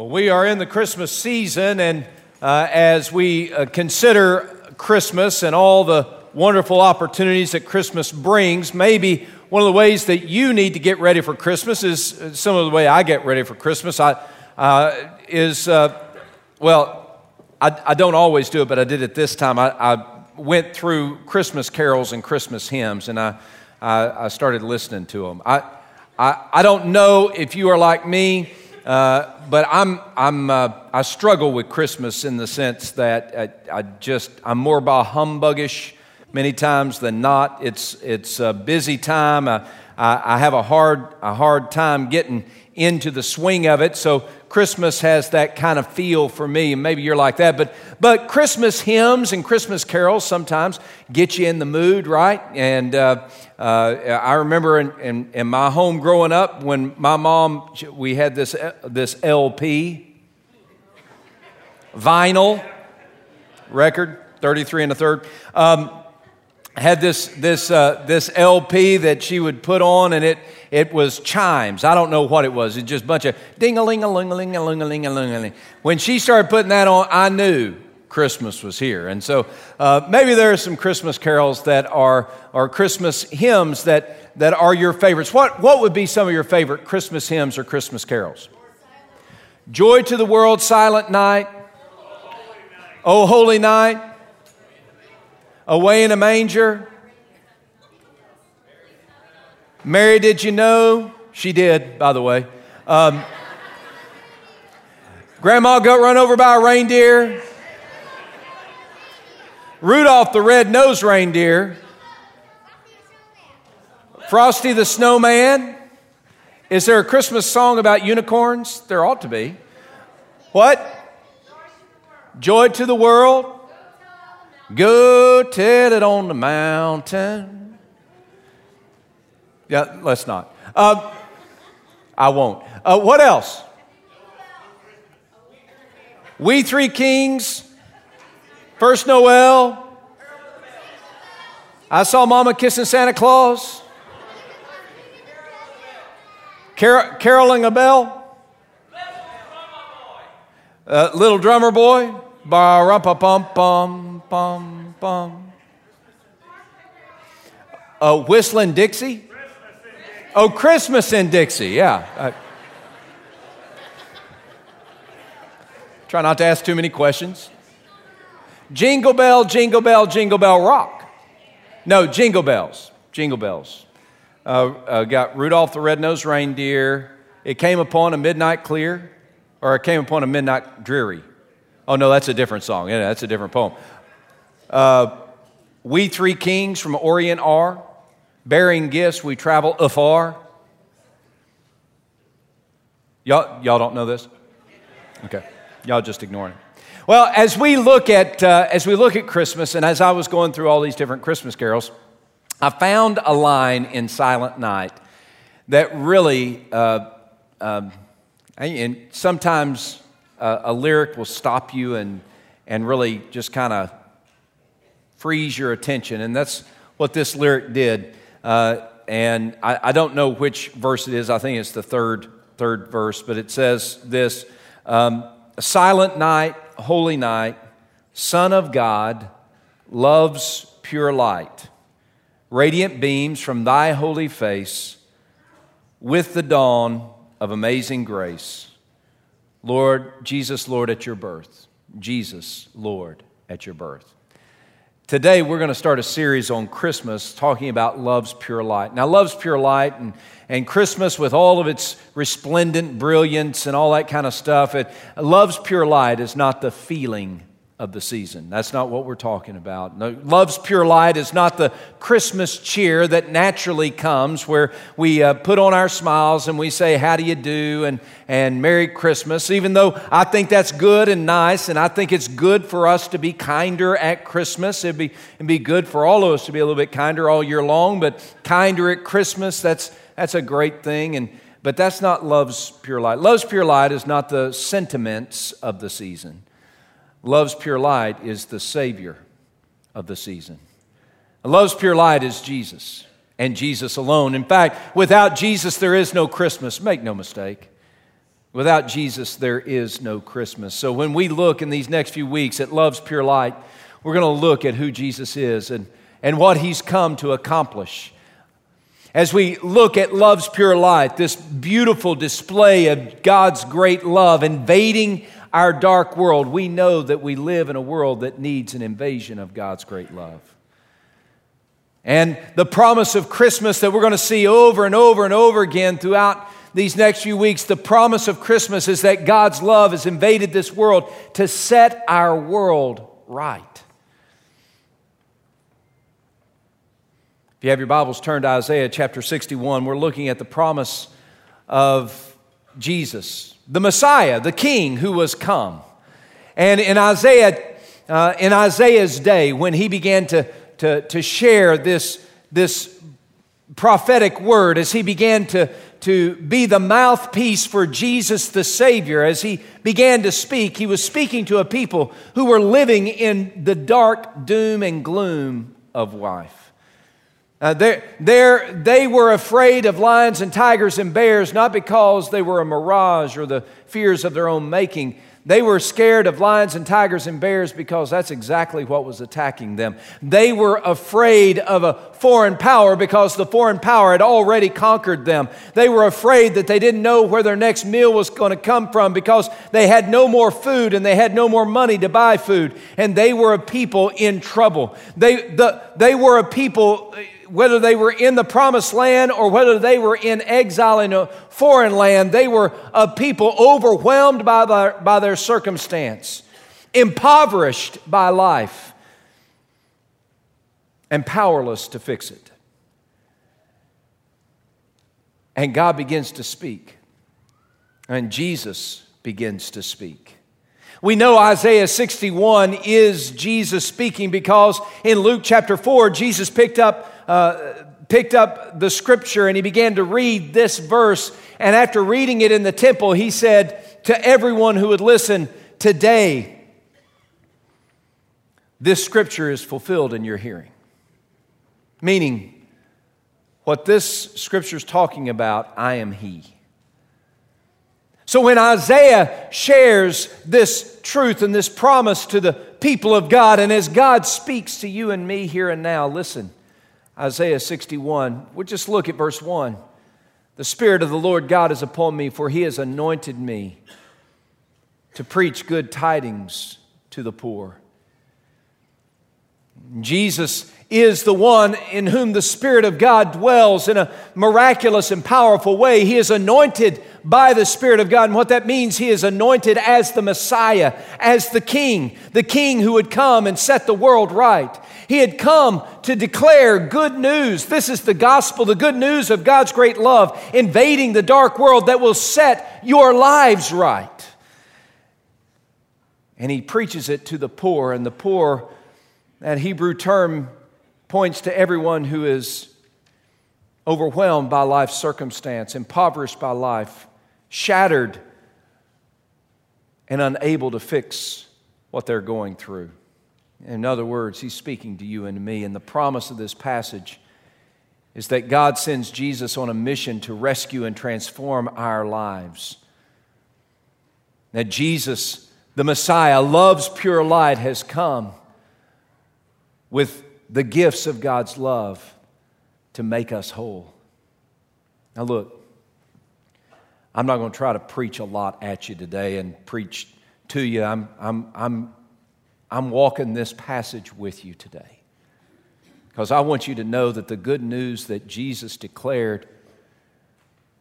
Well, we are in the Christmas season, and uh, as we uh, consider Christmas and all the wonderful opportunities that Christmas brings, maybe one of the ways that you need to get ready for Christmas is uh, some of the way I get ready for Christmas. I, uh, is, uh, well, I, I, don't always do it, but I did it this time. I, I went through Christmas carols and Christmas hymns, and I, I, I started listening to them. I, I, I don't know if you are like me. Uh, but I'm, I'm, uh, I struggle with Christmas in the sense that I, I just, I'm more bah humbuggish many times than not. It's, it's a busy time. I, I, I have a hard, a hard time getting into the swing of it. So Christmas has that kind of feel for me, and maybe you're like that. But, but Christmas hymns and Christmas carols sometimes get you in the mood, right? And uh, uh, I remember in, in, in, my home growing up when my mom, we had this, this LP, vinyl record, 33 and a third. Um, had this, this, uh, this LP that she would put on, and it, it was chimes. I don't know what it was. It's just a bunch of ding a ling a ling a ling a ling a ling a ling. When she started putting that on, I knew Christmas was here. And so uh, maybe there are some Christmas carols that are, or Christmas hymns that, that are your favorites. What, what would be some of your favorite Christmas hymns or Christmas carols? Joy to the world, silent night. Oh, holy night. Away in a manger. Mary, did you know? She did, by the way. Um, Grandma got run over by a reindeer. Rudolph the red-nosed reindeer. Frosty the snowman. Is there a Christmas song about unicorns? There ought to be. What? Joy to the world. Go tell it on the mountain. Yeah, let's not. Uh, I won't. Uh, what else? We Three Kings, First Noel. I saw Mama kissing Santa Claus. Car- caroling a bell. Uh, little drummer boy. Ba rum pum pum pum. Uh, whistling Dixie. Oh, Christmas in Dixie. Yeah. Uh, try not to ask too many questions. Jingle bell, jingle bell, jingle bell rock. No, jingle bells. Jingle bells. Uh, uh, got Rudolph the Red-Nosed Reindeer. It came upon a midnight clear, or it came upon a midnight dreary. Oh, no, that's a different song. Yeah, that's a different poem. Uh, we three kings from Orient are, bearing gifts we travel afar. Y'all, y'all don't know this? Okay. Y'all just ignoring it. Well, as we look at uh, as we look at Christmas, and as I was going through all these different Christmas carols, I found a line in Silent Night that really, uh, um, and sometimes uh, a lyric will stop you and, and really just kind of freeze your attention. And that's what this lyric did. Uh, and I, I, don't know which verse it is. I think it's the third, third verse, but it says this um, silent night, holy night, Son of God, love's pure light, radiant beams from thy holy face with the dawn of amazing grace. Lord, Jesus, Lord, at your birth. Jesus, Lord, at your birth. Today, we're going to start a series on Christmas talking about love's pure light. Now, love's pure light and, and Christmas, with all of its resplendent brilliance and all that kind of stuff, it, love's pure light is not the feeling of the season. That's not what we're talking about. No, love's pure light is not the Christmas cheer that naturally comes where we uh, put on our smiles and we say, How do you do? and, and Merry Christmas, even though I think that's good and nice, and I think it's good for us to be kinder at Christmas. It'd be, it'd be good for all of us to be a little bit kinder all year long, but kinder at Christmas, that's, that's a great thing. And, but that's not love's pure light. Love's pure light is not the sentiments of the season. Love's pure light is the Savior of the season. Love's pure light is Jesus and Jesus alone. In fact, without Jesus, there is no Christmas. Make no mistake. Without Jesus, there is no Christmas. So when we look in these next few weeks at Love's Pure Light, we're going to look at who Jesus is and, and what he's come to accomplish. As we look at Love's Pure Light, this beautiful display of God's great love invading our dark world, we know that we live in a world that needs an invasion of God's great love. And the promise of Christmas that we're going to see over and over and over again throughout these next few weeks, the promise of Christmas is that God's love has invaded this world to set our world right. If you have your Bibles turned to Isaiah chapter 61, we're looking at the promise of Jesus, the Messiah, the King who was come. And in Isaiah, uh, in Isaiah's day, when he began to, to, to share this, this prophetic word, as he began to, to be the mouthpiece for Jesus the Savior, as he began to speak, he was speaking to a people who were living in the dark doom and gloom of life. Uh, they're, they're, they were afraid of lions and tigers and bears not because they were a mirage or the fears of their own making. They were scared of lions and tigers and bears because that's exactly what was attacking them. They were afraid of a foreign power because the foreign power had already conquered them. They were afraid that they didn't know where their next meal was going to come from because they had no more food and they had no more money to buy food. And they were a people in trouble. They, the, they were a people whether they were in the promised land or whether they were in exile in a foreign land, they were a people overwhelmed by their, by their circumstance, impoverished by life, and powerless to fix it. And God begins to speak, and Jesus begins to speak. We know Isaiah 61 is Jesus speaking because in Luke chapter 4, Jesus picked up uh, picked up the scripture and he began to read this verse. And after reading it in the temple, he said to everyone who would listen, Today, this scripture is fulfilled in your hearing. Meaning, what this scripture is talking about, I am He. So when Isaiah shares this truth and this promise to the people of God, and as God speaks to you and me here and now, listen. Isaiah 61. We'll just look at verse 1. The Spirit of the Lord God is upon me, for he has anointed me to preach good tidings to the poor. Jesus is the one in whom the Spirit of God dwells in a miraculous and powerful way. He is anointed by the Spirit of God. And what that means, he is anointed as the Messiah, as the King, the King who would come and set the world right. He had come to declare good news. This is the gospel, the good news of God's great love invading the dark world that will set your lives right. And he preaches it to the poor, and the poor, that Hebrew term points to everyone who is overwhelmed by life's circumstance, impoverished by life, shattered, and unable to fix what they're going through. In other words, he's speaking to you and to me. And the promise of this passage is that God sends Jesus on a mission to rescue and transform our lives. That Jesus, the Messiah, loves pure light, has come with the gifts of God's love to make us whole. Now, look, I'm not going to try to preach a lot at you today and preach to you. I'm, I'm, I'm I'm walking this passage with you today. Because I want you to know that the good news that Jesus declared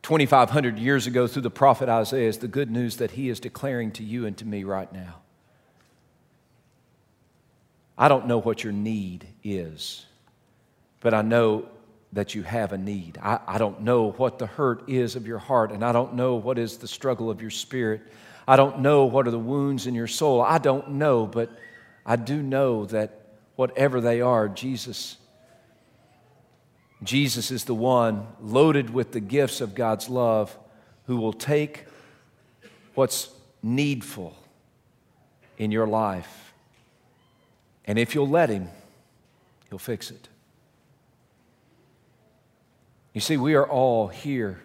2,500 years ago through the prophet Isaiah is the good news that he is declaring to you and to me right now. I don't know what your need is, but I know that you have a need. I, I don't know what the hurt is of your heart, and I don't know what is the struggle of your spirit. I don't know what are the wounds in your soul. I don't know, but I do know that whatever they are, Jesus, Jesus is the one loaded with the gifts of God's love who will take what's needful in your life. And if you'll let Him, He'll fix it. You see, we are all here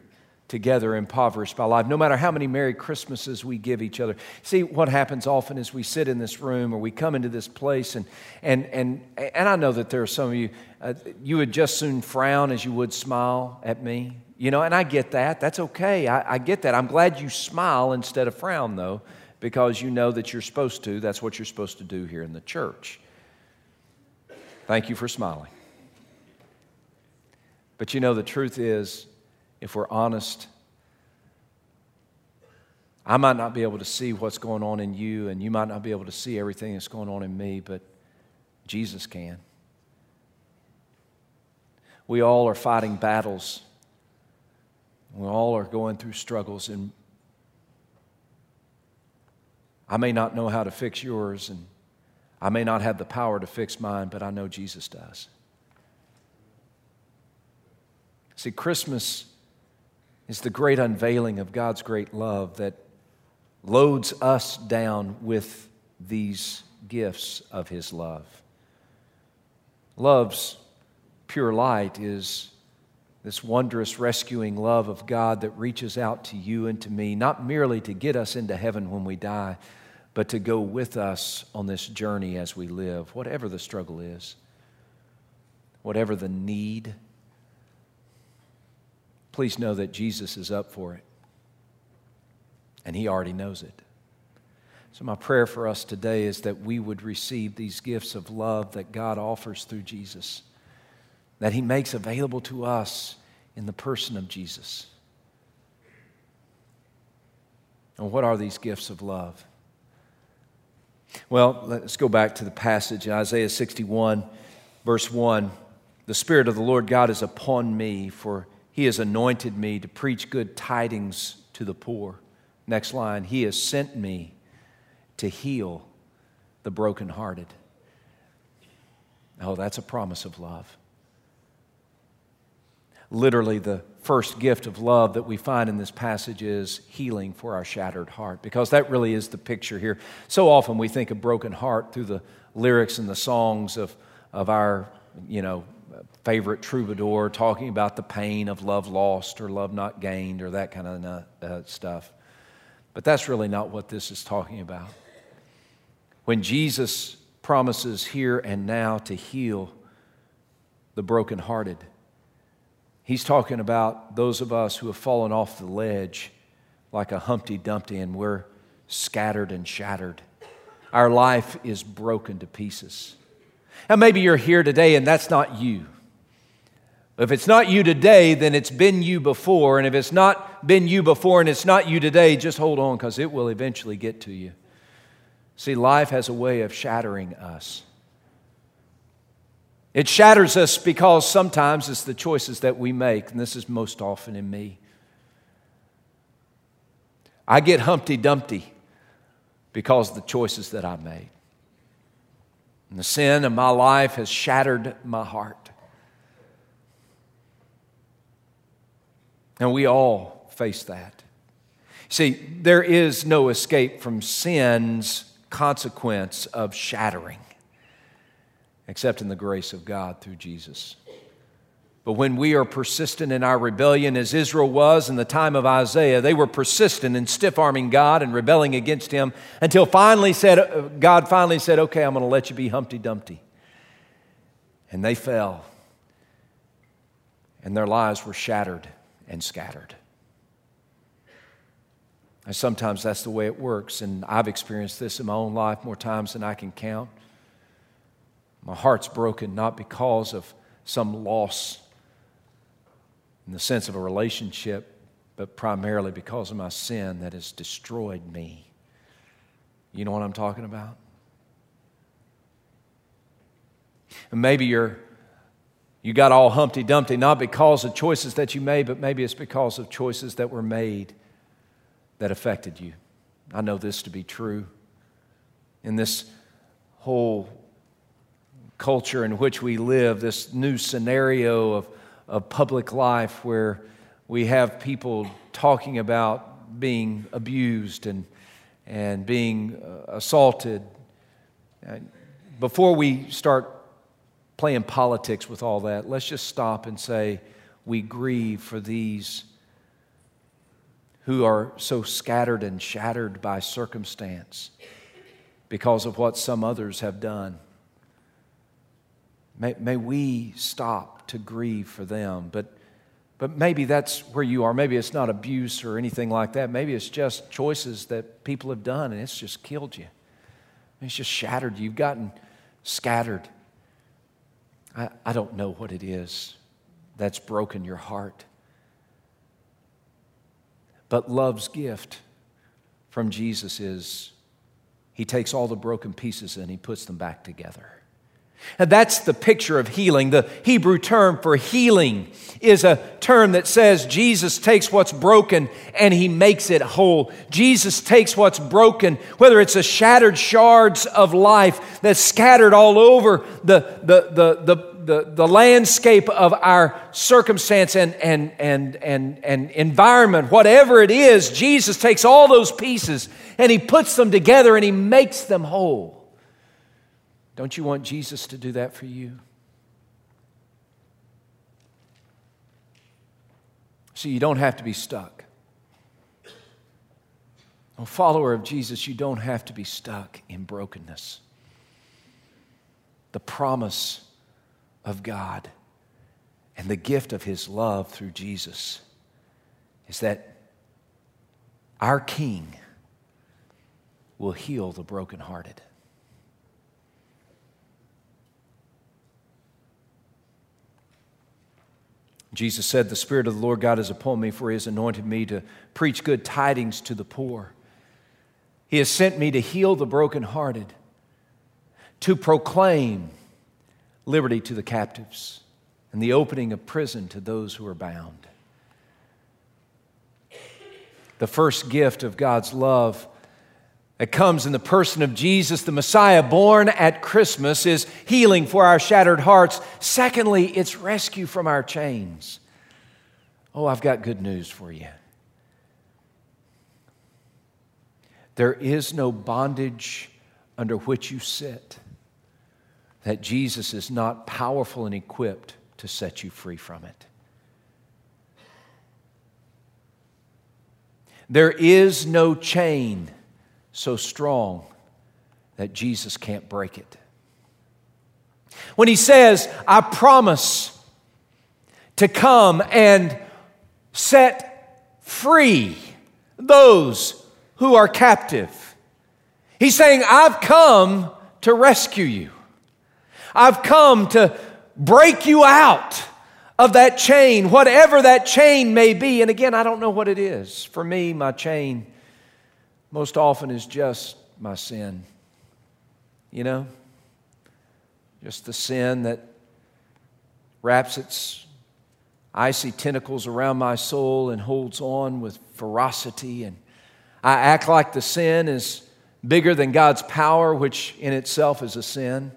together impoverished by life, no matter how many Merry Christmases we give each other. See, what happens often is we sit in this room or we come into this place, and, and, and, and I know that there are some of you, uh, you would just soon frown as you would smile at me. You know, and I get that. That's okay. I, I get that. I'm glad you smile instead of frown, though, because you know that you're supposed to. That's what you're supposed to do here in the church. Thank you for smiling. But you know, the truth is, if we're honest, I might not be able to see what's going on in you, and you might not be able to see everything that's going on in me, but Jesus can. We all are fighting battles. We all are going through struggles, and I may not know how to fix yours, and I may not have the power to fix mine, but I know Jesus does. See, Christmas is the great unveiling of God's great love that loads us down with these gifts of His love. Love's pure light is this wondrous rescuing love of God that reaches out to you and to me, not merely to get us into heaven when we die, but to go with us on this journey as we live, whatever the struggle is, whatever the need please know that Jesus is up for it. And he already knows it. So, my prayer for us today is that we would receive these gifts of love that God offers through Jesus, that he makes available to us in the person of Jesus. And what are these gifts of love? Well, let's go back to the passage in Isaiah 61, verse 1. The Spirit of the Lord God is upon me, for he has anointed me to preach good tidings to the poor. Next line, He has sent me to heal the brokenhearted. Oh, that's a promise of love. Literally, the first gift of love that we find in this passage is healing for our shattered heart, because that really is the picture here. So often we think of broken heart through the lyrics and the songs of, of our, you know, favorite troubadour talking about the pain of love lost or love not gained or that kind of uh, stuff. But that's really not what this is talking about. When Jesus promises here and now to heal the brokenhearted, he's talking about those of us who have fallen off the ledge like a Humpty Dumpty and we're scattered and shattered. Our life is broken to pieces. Now, maybe you're here today and that's not you. If it's not you today, then it's been you before. And if it's not been you before and it's not you today, just hold on because it will eventually get to you. See, life has a way of shattering us. It shatters us because sometimes it's the choices that we make, and this is most often in me. I get Humpty Dumpty because of the choices that I made. And the sin of my life has shattered my heart. And we all face that. See, there is no escape from sin's consequence of shattering, except in the grace of God through Jesus. But when we are persistent in our rebellion, as Israel was in the time of Isaiah, they were persistent in stiff arming God and rebelling against Him until finally said, uh, God finally said, Okay, I'm going to let you be Humpty Dumpty. And they fell, and their lives were shattered and scattered. And sometimes that's the way it works, and I've experienced this in my own life more times than I can count. My heart's broken not because of some loss in the sense of a relationship, but primarily because of my sin that has destroyed me. You know what I'm talking about? And maybe you're you got all Humpty Dumpty, not because of choices that you made, but maybe it's because of choices that were made that affected you. I know this to be true. In this whole culture in which we live, this new scenario of, of public life where we have people talking about being abused and, and being uh, assaulted. Before we start playing politics with all that. Let's just stop and say we grieve for these who are so scattered and shattered by circumstance because of what some others have done. May, may we stop to grieve for them, but, but maybe that's where you are. Maybe it's not abuse or anything like that. Maybe it's just choices that people have done and it's just killed you. It's just shattered you. You've gotten scattered. I, I don't know what it is that's broken your heart. But love's gift from Jesus is he takes all the broken pieces and he puts them back together. And that's the picture of healing. The Hebrew term for healing is a term that says Jesus takes what's broken and he makes it whole. Jesus takes what's broken, whether it's a shattered shards of life that's scattered all over the, the, the, the the, the landscape of our circumstance and, and, and, and, and environment, whatever it is, Jesus takes all those pieces and he puts them together and he makes them whole. Don't you want Jesus to do that for you? See, you don't have to be stuck. A follower of Jesus, you don't have to be stuck in brokenness. The promise of God and the gift of His love through Jesus is that our King will heal the brokenhearted. Jesus said, The Spirit of the Lord God is upon me, for He has anointed me to preach good tidings to the poor. He has sent me to heal the brokenhearted, to proclaim liberty to the captives, and the opening of prison to those who are bound. The first gift of God's love that comes in the person of Jesus, the Messiah born at Christmas, is healing for our shattered hearts. Secondly, it's rescue from our chains. Oh, I've got good news for you. There is no bondage under which you sit that Jesus is not powerful and equipped to set you free from it. There is no chain so strong that Jesus can't break it. When he says, I promise to come and set free those who are captive, he's saying, I've come to rescue you. I've come to break you out of that chain, whatever that chain may be. And again, I don't know what it is. For me, my chain most often is just my sin. You know? Just the sin that wraps its icy tentacles around my soul and holds on with ferocity. And I act like the sin is bigger than God's power, which in itself is a sin.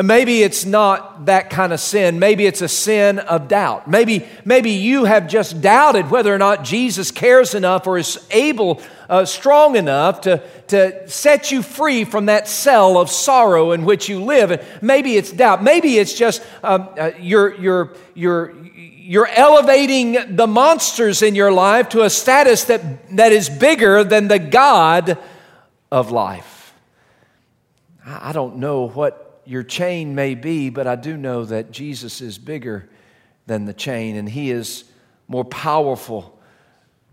And maybe it's not that kind of sin. Maybe it's a sin of doubt. Maybe, maybe you have just doubted whether or not Jesus cares enough or is able, uh, strong enough to, to set you free from that cell of sorrow in which you live. And maybe it's doubt. Maybe it's just um, uh, you're, you're, you're, you're elevating the monsters in your life to a status that, that is bigger than the God of life. I don't know what your chain may be, but I do know that Jesus is bigger than the chain and he is more powerful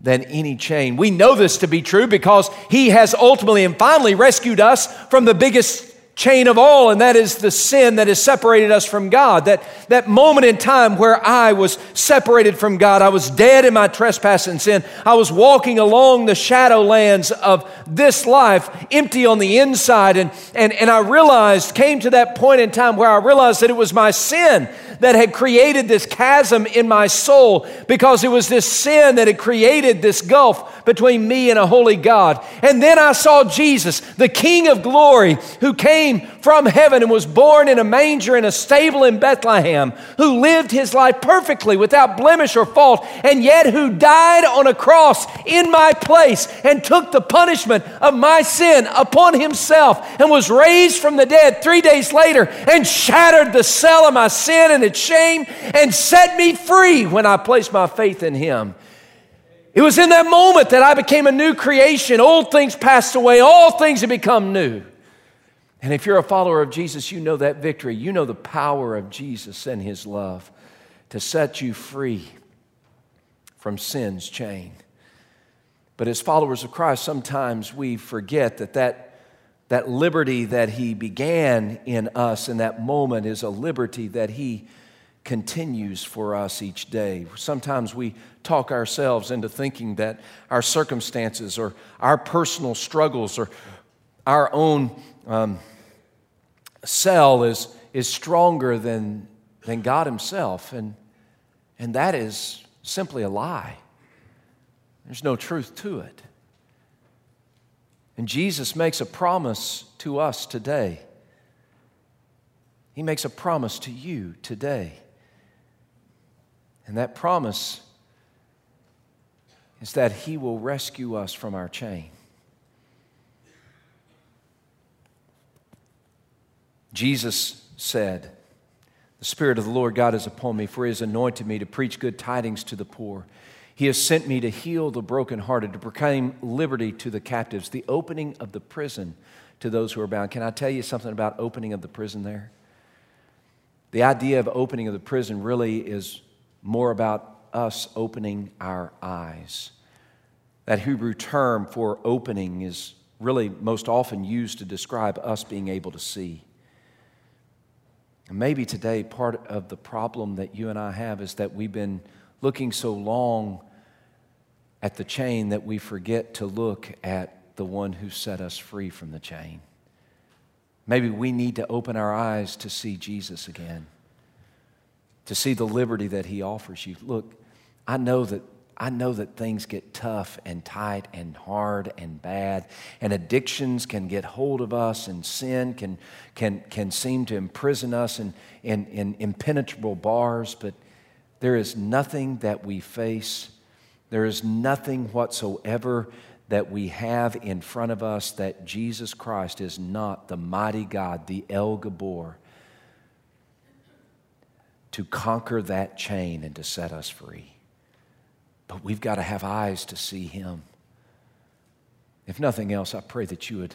than any chain. We know this to be true because he has ultimately and finally rescued us from the biggest chain of all, and that is the sin that has separated us from God. That, that moment in time where I was separated from God, I was dead in my trespass and sin. I was walking along the shadowlands of this life, empty on the inside, and, and, and I realized, came to that point in time where I realized that it was my sin that had created this chasm in my soul because it was this sin that had created this gulf between me and a holy God. And then I saw Jesus, the King of glory, who came from heaven and was born in a manger in a stable in Bethlehem, who lived his life perfectly without blemish or fault, and yet who died on a cross in my place and took the punishment of my sin upon himself and was raised from the dead three days later and shattered the cell of my sin and its shame and set me free when I placed my faith in him. It was in that moment that I became a new creation. Old things passed away, all things have become new. And if you're a follower of Jesus, you know that victory. You know the power of Jesus and his love to set you free from sin's chain. But as followers of Christ, sometimes we forget that that, that liberty that he began in us in that moment is a liberty that he continues for us each day. Sometimes we talk ourselves into thinking that our circumstances or our personal struggles or our own um, cell is, is stronger than, than God Himself. And, and that is simply a lie. There's no truth to it. And Jesus makes a promise to us today. He makes a promise to you today. And that promise is that He will rescue us from our chain. Jesus said, The Spirit of the Lord God is upon me, for He has anointed me to preach good tidings to the poor. He has sent me to heal the brokenhearted, to proclaim liberty to the captives, the opening of the prison to those who are bound. Can I tell you something about opening of the prison there? The idea of opening of the prison really is more about us opening our eyes. That Hebrew term for opening is really most often used to describe us being able to see. And maybe today, part of the problem that you and I have is that we've been looking so long at the chain that we forget to look at the one who set us free from the chain. Maybe we need to open our eyes to see Jesus again to see the liberty that He offers you. Look, I know that. I know that things get tough and tight and hard and bad, and addictions can get hold of us, and sin can, can, can seem to imprison us in, in, in impenetrable bars. But there is nothing that we face, there is nothing whatsoever that we have in front of us that Jesus Christ is not the mighty God, the El Gibbor, to conquer that chain and to set us free. But we've got to have eyes to see Him. If nothing else, I pray that you would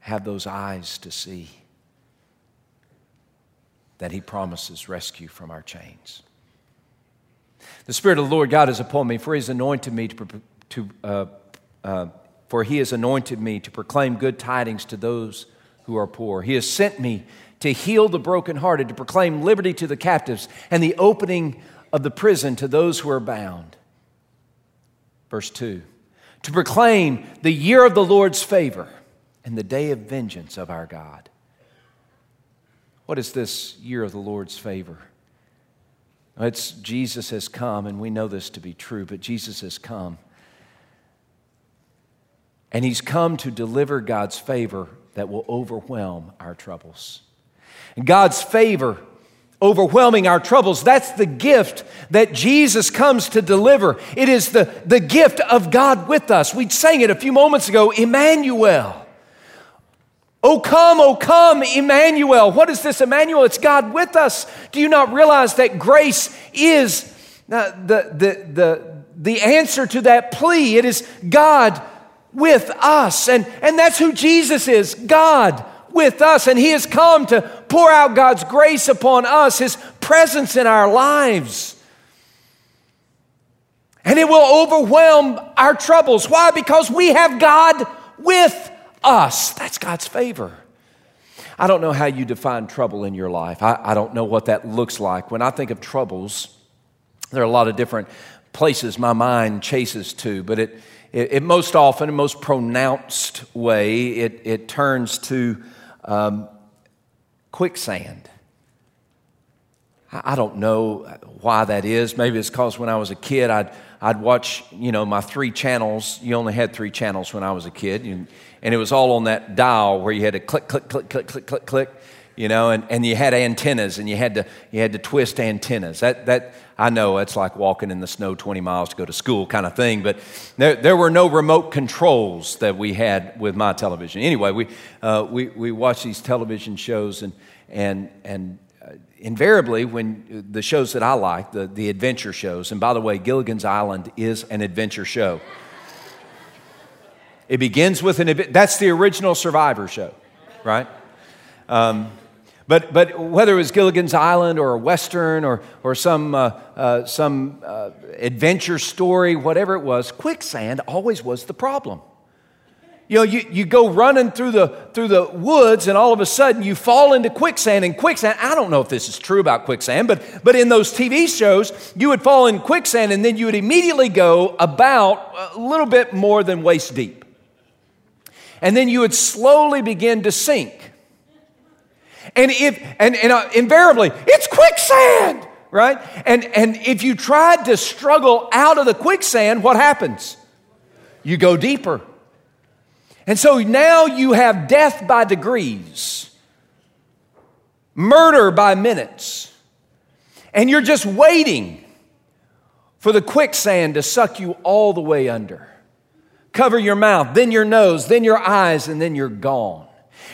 have those eyes to see that He promises rescue from our chains. The Spirit of the Lord God is upon me, for He has anointed me to, to uh, uh, for He has anointed me to proclaim good tidings to those who are poor. He has sent me to heal the brokenhearted, to proclaim liberty to the captives, and the opening of the prison to those who are bound. Verse 2 to proclaim the year of the Lord's favor and the day of vengeance of our God. What is this year of the Lord's favor? It's Jesus has come, and we know this to be true, but Jesus has come. And he's come to deliver God's favor that will overwhelm our troubles. And God's favor overwhelming our troubles. That's the gift that Jesus comes to deliver. It is the, the gift of God with us. We sang it a few moments ago Emmanuel. Oh, come, oh, come, Emmanuel. What is this, Emmanuel? It's God with us. Do you not realize that grace is uh, the, the, the, the answer to that plea? It is God with us. And, and that's who Jesus is God with us, and He has come to pour out God's grace upon us, His presence in our lives. And it will overwhelm our troubles. Why? Because we have God with us. That's God's favor. I don't know how you define trouble in your life. I, I, don't know what that looks like. When I think of troubles, there are a lot of different places my mind chases to, but it, it, it most often, in most pronounced way, it, it turns to um, quicksand. I don't know why that is. Maybe it's because when I was a kid, I'd, I'd watch, you know, my three channels. You only had three channels when I was a kid. And, and it was all on that dial where you had to click, click, click, click, click, click, click, you know, and, and you had antennas and you had to, you had to twist antennas. That, that, I know it's like walking in the snow 20 miles to go to school kind of thing, but there, there were no remote controls that we had with my television. Anyway, we, uh, we, we watched these television shows, and, and, and invariably, when the shows that I like, the, the adventure shows, and by the way, Gilligan's Island is an adventure show. It begins with an, that's the original Survivor show, right? Um, but, but whether it was Gilligan's Island or a Western or, or some, uh, uh, some uh, adventure story, whatever it was, quicksand always was the problem. You know, you, you go running through the, through the woods and all of a sudden you fall into quicksand. And quicksand, I don't know if this is true about quicksand, but, but in those TV shows, you would fall in quicksand and then you would immediately go about a little bit more than waist deep. And then you would slowly begin to sink. And if and, and uh, invariably, it's quicksand, right? And and if you tried to struggle out of the quicksand, what happens? You go deeper. And so now you have death by degrees, murder by minutes, and you're just waiting for the quicksand to suck you all the way under. Cover your mouth, then your nose, then your eyes, and then you're gone.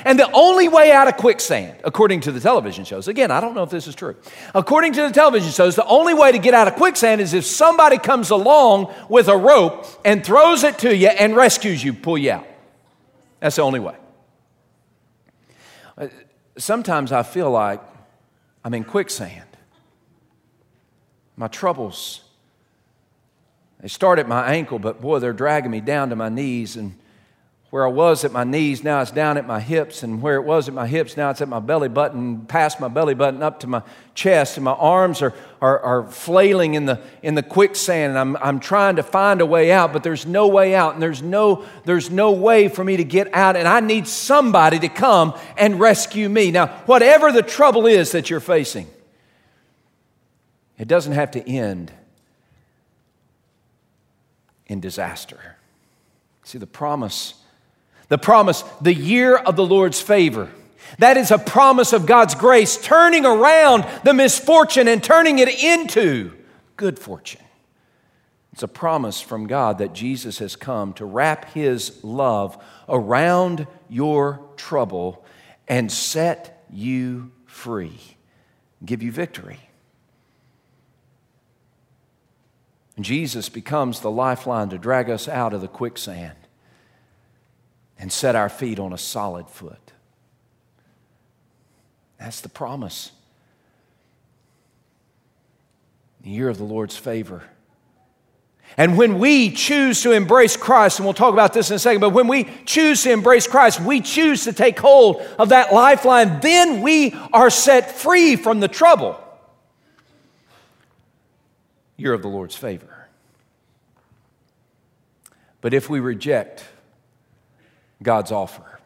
And the only way out of quicksand, according to the television shows, again, I don't know if this is true. According to the television shows, the only way to get out of quicksand is if somebody comes along with a rope and throws it to you and rescues you, pull you out. That's the only way. Uh, sometimes I feel like I'm in quicksand. My troubles, they start at my ankle, but boy, they're dragging me down to my knees. And where I was at my knees, now it's down at my hips, and where it was at my hips, now it's at my belly button, past my belly button up to my chest, and my arms are, are, are flailing in the, in the quicksand, and I'm, I'm trying to find a way out, but there's no way out, and there's no, there's no way for me to get out, and I need somebody to come and rescue me. Now, whatever the trouble is that you're facing, it doesn't have to end in disaster. See, the promise the promise, the year of the Lord's favor. That is a promise of God's grace, turning around the misfortune and turning it into good fortune. It's a promise from God that Jesus has come to wrap his love around your trouble and set you free, give you victory. Jesus becomes the lifeline to drag us out of the quicksand and set our feet on a solid foot. That's the promise. The year of the Lord's favor. And when we choose to embrace Christ, and we'll talk about this in a second, but when we choose to embrace Christ, we choose to take hold of that lifeline, then we are set free from the trouble. Year of the Lord's favor. But if we reject God's offer.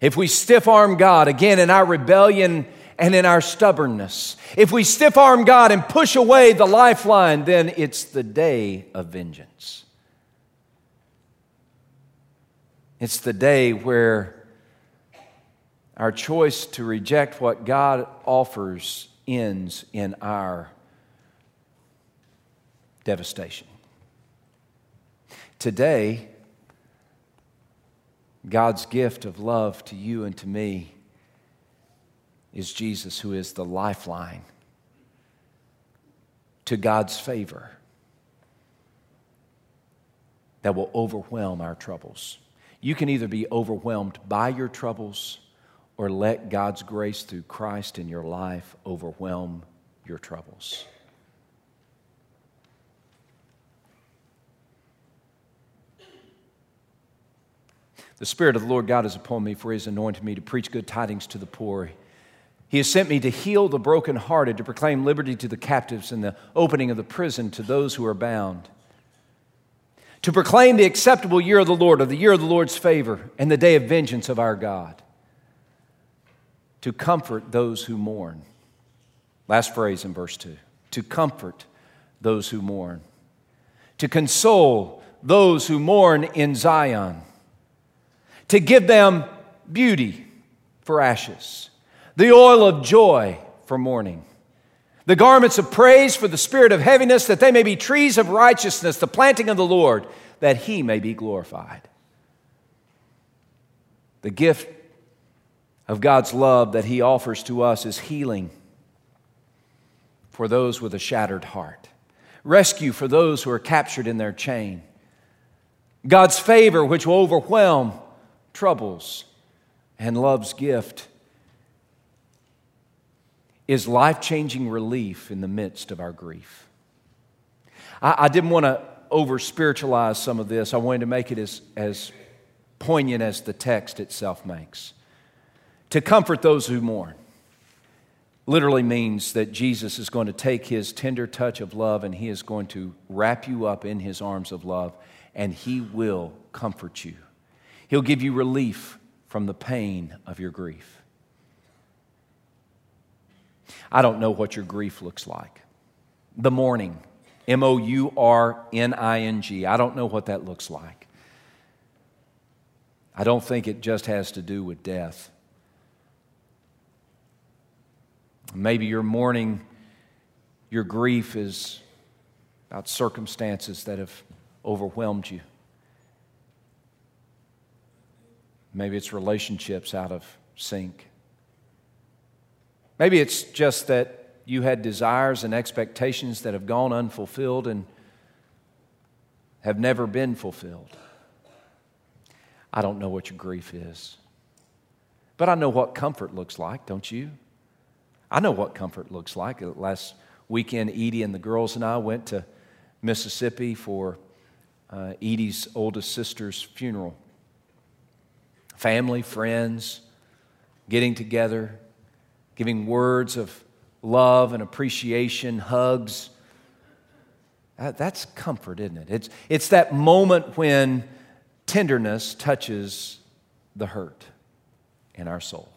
If we stiff arm God, again, in our rebellion and in our stubbornness, if we stiff arm God and push away the lifeline, then it's the day of vengeance. It's the day where our choice to reject what God offers ends in our devastation. Today, God's gift of love to you and to me is Jesus, who is the lifeline to God's favor that will overwhelm our troubles. You can either be overwhelmed by your troubles or let God's grace through Christ in your life overwhelm your troubles. The Spirit of the Lord God is upon me, for He has anointed me to preach good tidings to the poor. He has sent me to heal the brokenhearted, to proclaim liberty to the captives, and the opening of the prison to those who are bound. To proclaim the acceptable year of the Lord, or the year of the Lord's favor, and the day of vengeance of our God. To comfort those who mourn. Last phrase in verse 2. To comfort those who mourn. To console those who mourn in Zion to give them beauty for ashes, the oil of joy for mourning, the garments of praise for the spirit of heaviness, that they may be trees of righteousness, the planting of the Lord, that he may be glorified. The gift of God's love that he offers to us is healing for those with a shattered heart, rescue for those who are captured in their chain. God's favor, which will overwhelm troubles, and love's gift is life changing relief in the midst of our grief. I, I didn't want to over spiritualize some of this, I wanted to make it as, as poignant as the text itself makes. To comfort those who mourn literally means that Jesus is going to take his tender touch of love and he is going to wrap you up in his arms of love and he will comfort you. He'll give you relief from the pain of your grief. I don't know what your grief looks like. The mourning, M O U R N I N G. I don't know what that looks like. I don't think it just has to do with death. Maybe your mourning, your grief is about circumstances that have overwhelmed you. Maybe it's relationships out of sync. Maybe it's just that you had desires and expectations that have gone unfulfilled and have never been fulfilled. I don't know what your grief is. But I know what comfort looks like, don't you? I know what comfort looks like. Last weekend, Edie and the girls and I went to Mississippi for uh, Edie's oldest sister's funeral. Family, friends, getting together, giving words of love and appreciation, hugs. That's comfort, isn't it? It's, it's that moment when tenderness touches the hurt in our soul.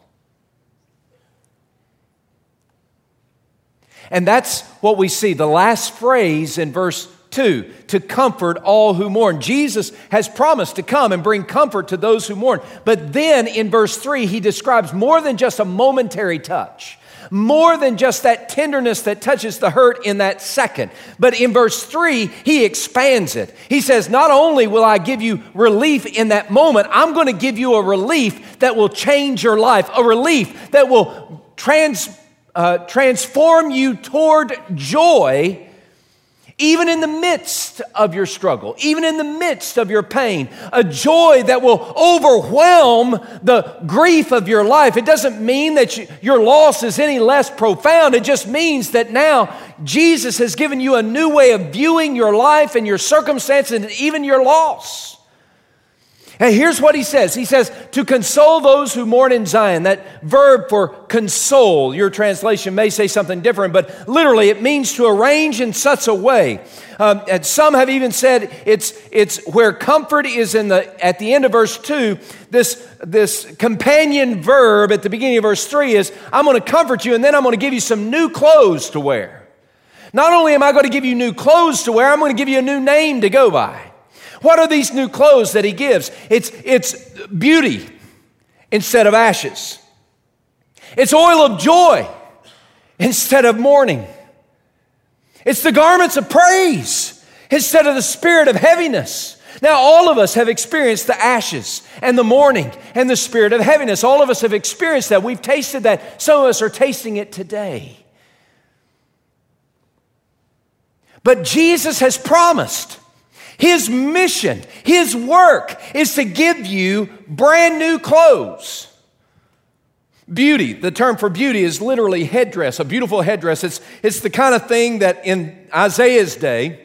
And that's what we see. The last phrase in verse 2 to comfort all who mourn. Jesus has promised to come and bring comfort to those who mourn. But then in verse 3, he describes more than just a momentary touch, more than just that tenderness that touches the hurt in that second. But in verse 3, he expands it. He says, Not only will I give you relief in that moment, I'm going to give you a relief that will change your life, a relief that will trans uh, transform you toward joy even in the midst of your struggle, even in the midst of your pain, a joy that will overwhelm the grief of your life. It doesn't mean that you, your loss is any less profound. It just means that now Jesus has given you a new way of viewing your life and your circumstances and even your loss. And here's what he says He says, to console those who mourn in Zion. That verb for console, your translation may say something different, but literally it means to arrange in such a way. Um, and some have even said it's, it's where comfort is in the, at the end of verse 2. This, this companion verb at the beginning of verse 3 is, I'm going to comfort you and then I'm going to give you some new clothes to wear. Not only am I going to give you new clothes to wear, I'm going to give you a new name to go by. What are these new clothes that he gives? It's, it's beauty instead of ashes, it's oil of joy instead of mourning, it's the garments of praise instead of the spirit of heaviness. Now, all of us have experienced the ashes and the mourning and the spirit of heaviness. All of us have experienced that. We've tasted that. Some of us are tasting it today. But Jesus has promised his mission, His work is to give you brand new clothes. Beauty, the term for beauty is literally headdress, a beautiful headdress. It's, it's the kind of thing that in Isaiah's day,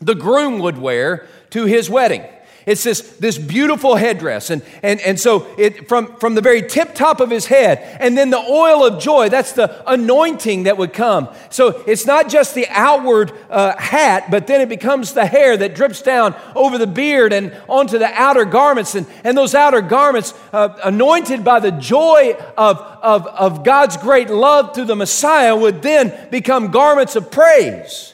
the groom would wear to his wedding. It's this, this beautiful headdress. And, and, and so it, from, from the very tip top of his head, and then the oil of joy, that's the anointing that would come. So it's not just the outward uh, hat, but then it becomes the hair that drips down over the beard and onto the outer garments. And, and those outer garments, uh, anointed by the joy of, of, of God's great love through the Messiah, would then become garments of praise.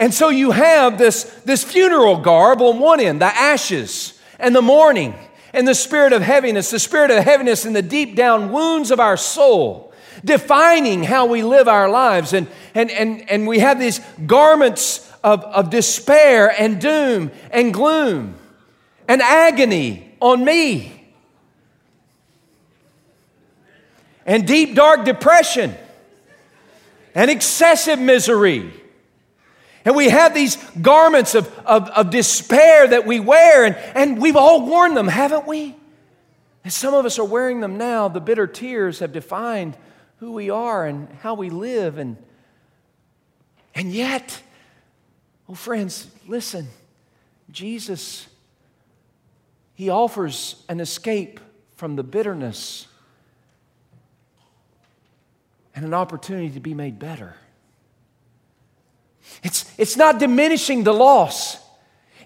And so you have this, this funeral garb on one end, the ashes and the mourning and the spirit of heaviness, the spirit of heaviness in the deep down wounds of our soul, defining how we live our lives. And, and, and, and we have these garments of, of despair and doom and gloom and agony on me. And deep, dark depression and excessive misery. And we have these garments of, of, of, despair that we wear, and, and we've all worn them, haven't we? And some of us are wearing them now. The bitter tears have defined who we are and how we live. And, and yet, oh, friends, listen, Jesus, He offers an escape from the bitterness and an opportunity to be made better. It's, it's not diminishing the loss.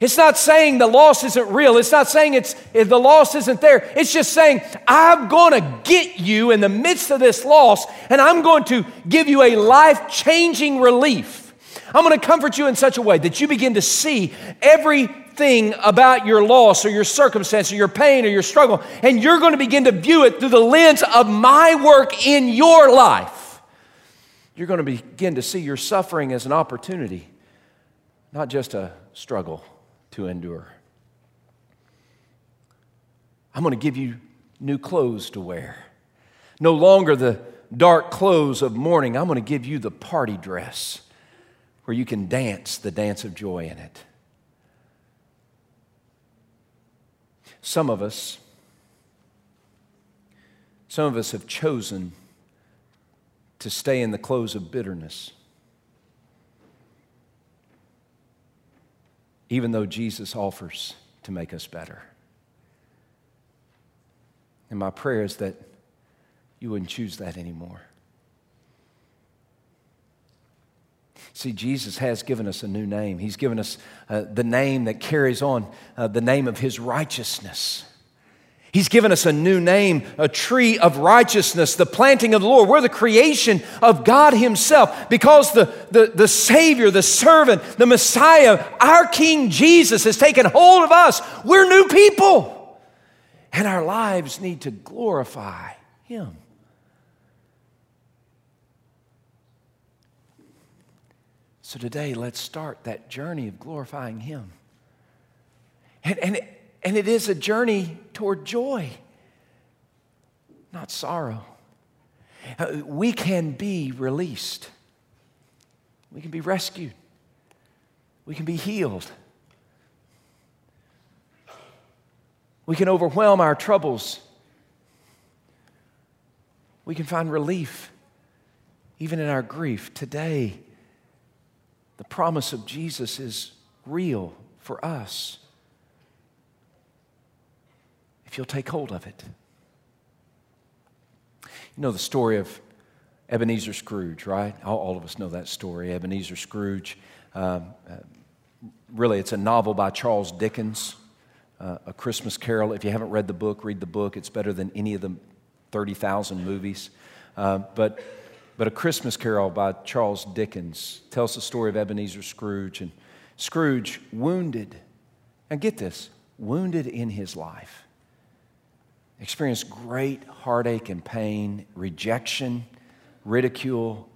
It's not saying the loss isn't real. It's not saying it's, the loss isn't there. It's just saying, I'm going to get you in the midst of this loss, and I'm going to give you a life changing relief. I'm going to comfort you in such a way that you begin to see everything about your loss or your circumstance or your pain or your struggle, and you're going to begin to view it through the lens of my work in your life you're going to begin to see your suffering as an opportunity, not just a struggle to endure. I'm going to give you new clothes to wear. No longer the dark clothes of mourning. I'm going to give you the party dress where you can dance the dance of joy in it. Some of us, some of us have chosen to stay in the clothes of bitterness. Even though Jesus offers to make us better. And my prayer is that you wouldn't choose that anymore. See, Jesus has given us a new name. He's given us uh, the name that carries on uh, the name of His righteousness. He's given us a new name, a tree of righteousness, the planting of the Lord. We're the creation of God Himself because the, the, the Savior, the servant, the Messiah, our King Jesus has taken hold of us. We're new people. And our lives need to glorify Him. So today, let's start that journey of glorifying Him. And, and it, and it is a journey toward joy, not sorrow. Uh, we can be released, we can be rescued, we can be healed. We can overwhelm our troubles. We can find relief even in our grief. Today, the promise of Jesus is real for us if you'll take hold of it. You know the story of Ebenezer Scrooge, right? All, of us know that story. Ebenezer Scrooge. Um, uh, really, it's a novel by Charles Dickens, uh, A Christmas Carol. If you haven't read the book, read the book. It's better than any of the 30,000 movies. Uh, but, but A Christmas Carol by Charles Dickens tells the story of Ebenezer Scrooge. And Scrooge, wounded, and get this, wounded in his life experienced great heartache and pain, rejection, ridicule,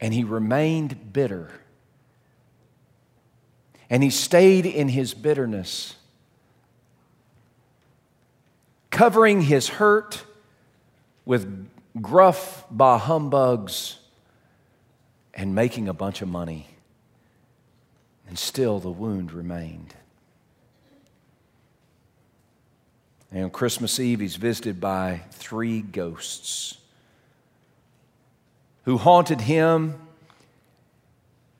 and he remained bitter. And he stayed in his bitterness, covering his hurt with gruff bah humbugs and making a bunch of money. And still the wound remained. And on Christmas Eve, he's visited by three ghosts who haunted him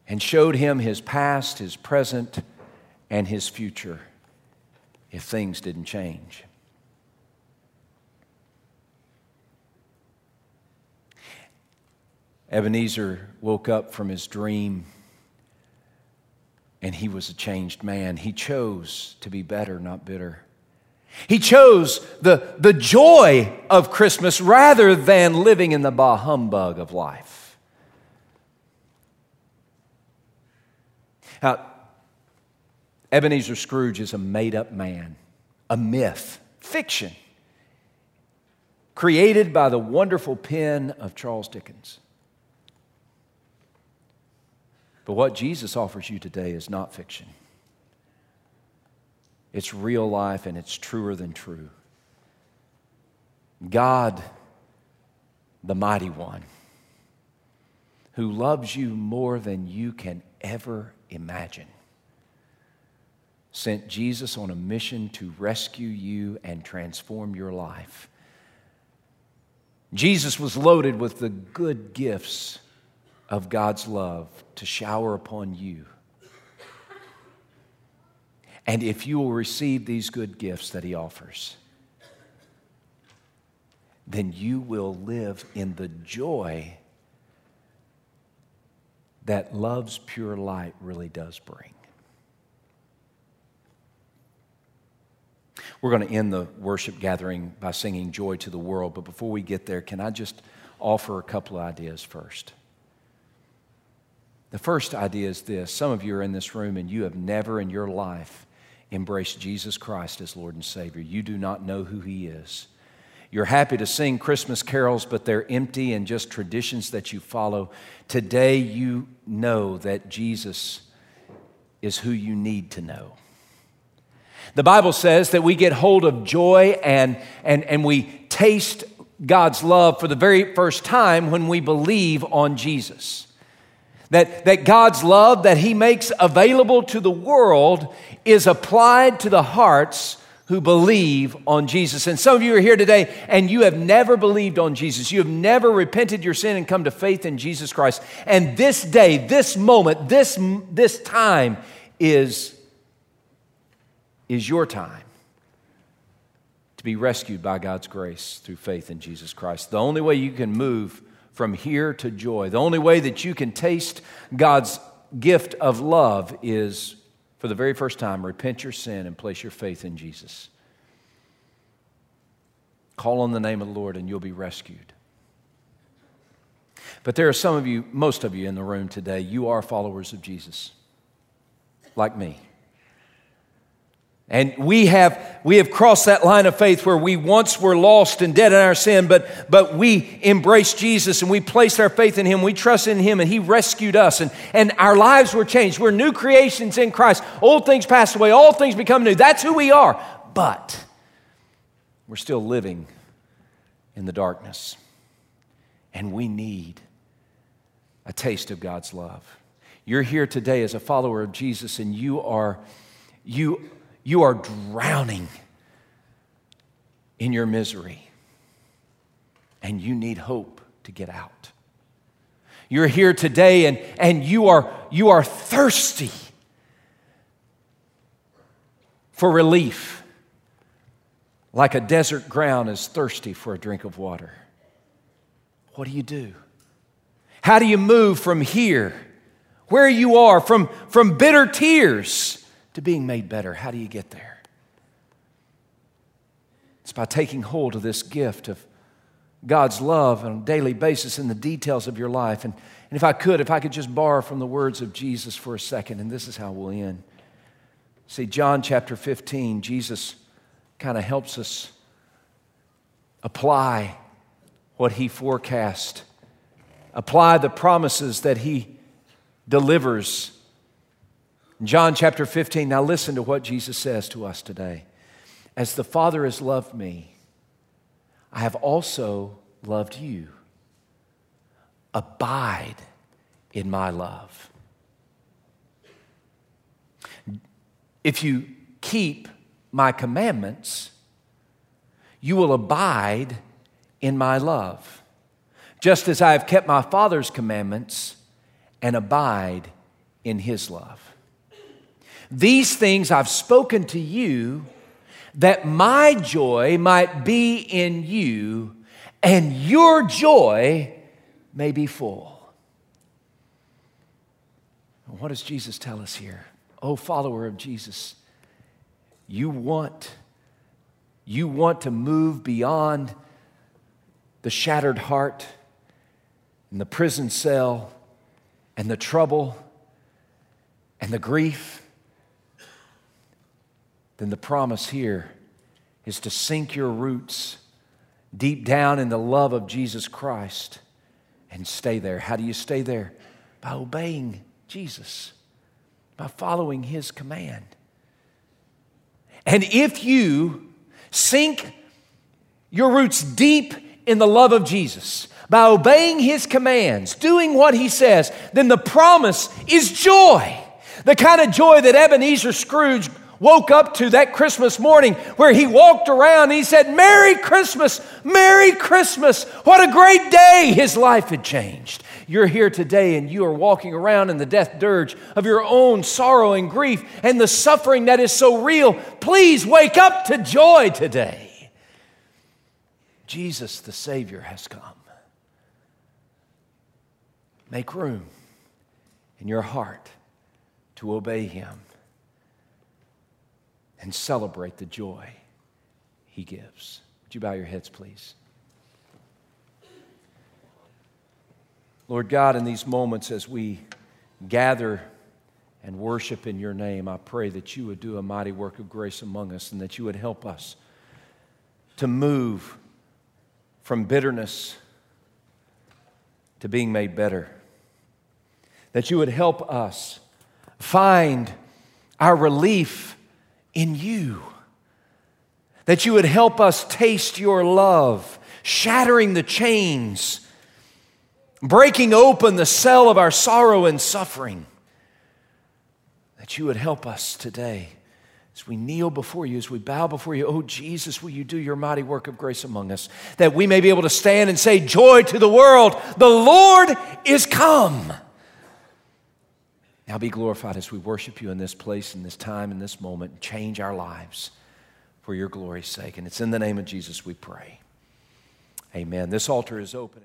and showed him his past, his present, and his future if things didn't change. Ebenezer woke up from his dream and he was a changed man. He chose to be better, not bitter. He chose the, the joy of Christmas rather than living in the bah humbug of life. Now, Ebenezer Scrooge is a made up man, a myth, fiction, created by the wonderful pen of Charles Dickens. But what Jesus offers you today is not fiction. It's real life and it's truer than true. God, the mighty one, who loves you more than you can ever imagine, sent Jesus on a mission to rescue you and transform your life. Jesus was loaded with the good gifts of God's love to shower upon you. And if you will receive these good gifts that He offers, then you will live in the joy that love's pure light really does bring. We're going to end the worship gathering by singing Joy to the World, but before we get there, can I just offer a couple of ideas first? The first idea is this some of you are in this room and you have never in your life embraced Jesus Christ as Lord and Savior. You do not know who He is. You're happy to sing Christmas carols, but they're empty and just traditions that you follow. Today, you know that Jesus is who you need to know. The Bible says that we get hold of joy and, and, and we taste God's love for the very first time when we believe on Jesus. That, that God's love that He makes available to the world is applied to the hearts who believe on Jesus. And some of you are here today and you have never believed on Jesus. You have never repented your sin and come to faith in Jesus Christ. And this day, this moment, this, this time is, is your time to be rescued by God's grace through faith in Jesus Christ. The only way you can move from here to joy, the only way that you can taste God's gift of love is for the very first time, repent your sin and place your faith in Jesus. Call on the name of the Lord and you'll be rescued. But there are some of you, most of you in the room today, you are followers of Jesus, like me. And we have, we have crossed that line of faith where we once were lost and dead in our sin, but, but we embraced Jesus and we placed our faith in Him. We trust in Him and He rescued us and, and our lives were changed. We're new creations in Christ. Old things passed away, all things become new. That's who we are. But we're still living in the darkness. And we need a taste of God's love. You're here today as a follower of Jesus and you are, you you are drowning in your misery and you need hope to get out. You're here today and, and you, are, you are thirsty for relief, like a desert ground is thirsty for a drink of water. What do you do? How do you move from here, where you are, from, from bitter tears? To being made better. How do you get there? It's by taking hold of this gift of God's love on a daily basis in the details of your life. And, and if I could, if I could just borrow from the words of Jesus for a second, and this is how we'll end. See, John chapter 15, Jesus kind of helps us apply what he forecast, apply the promises that he delivers John chapter 15, now listen to what Jesus says to us today. As the Father has loved me, I have also loved you. Abide in my love. If you keep my commandments, you will abide in my love, just as I have kept my Father's commandments and abide in his love. These things I've spoken to you that my joy might be in you and your joy may be full. What does Jesus tell us here? Oh, follower of Jesus, you want, you want to move beyond the shattered heart and the prison cell and the trouble and the grief then the promise here is to sink your roots deep down in the love of Jesus Christ and stay there. How do you stay there? By obeying Jesus, by following his command. And if you sink your roots deep in the love of Jesus, by obeying his commands, doing what he says, then the promise is joy. The kind of joy that Ebenezer Scrooge woke up to that Christmas morning where he walked around and he said, Merry Christmas, Merry Christmas. What a great day his life had changed. You're here today and you are walking around in the death dirge of your own sorrow and grief and the suffering that is so real. Please wake up to joy today. Jesus, the Savior, has come. Make room in your heart to obey Him and celebrate the joy He gives. Would you bow your heads, please? Lord God, in these moments as we gather and worship in your name, I pray that you would do a mighty work of grace among us and that you would help us to move from bitterness to being made better. That you would help us find our relief in you. That you would help us taste your love, shattering the chains, breaking open the cell of our sorrow and suffering. That you would help us today as we kneel before you, as we bow before you. Oh, Jesus, will you do your mighty work of grace among us? That we may be able to stand and say, Joy to the world, the Lord is come. Now be glorified as we worship you in this place, in this time, in this moment. Change our lives for your glory's sake. And it's in the name of Jesus we pray. Amen. This altar is open.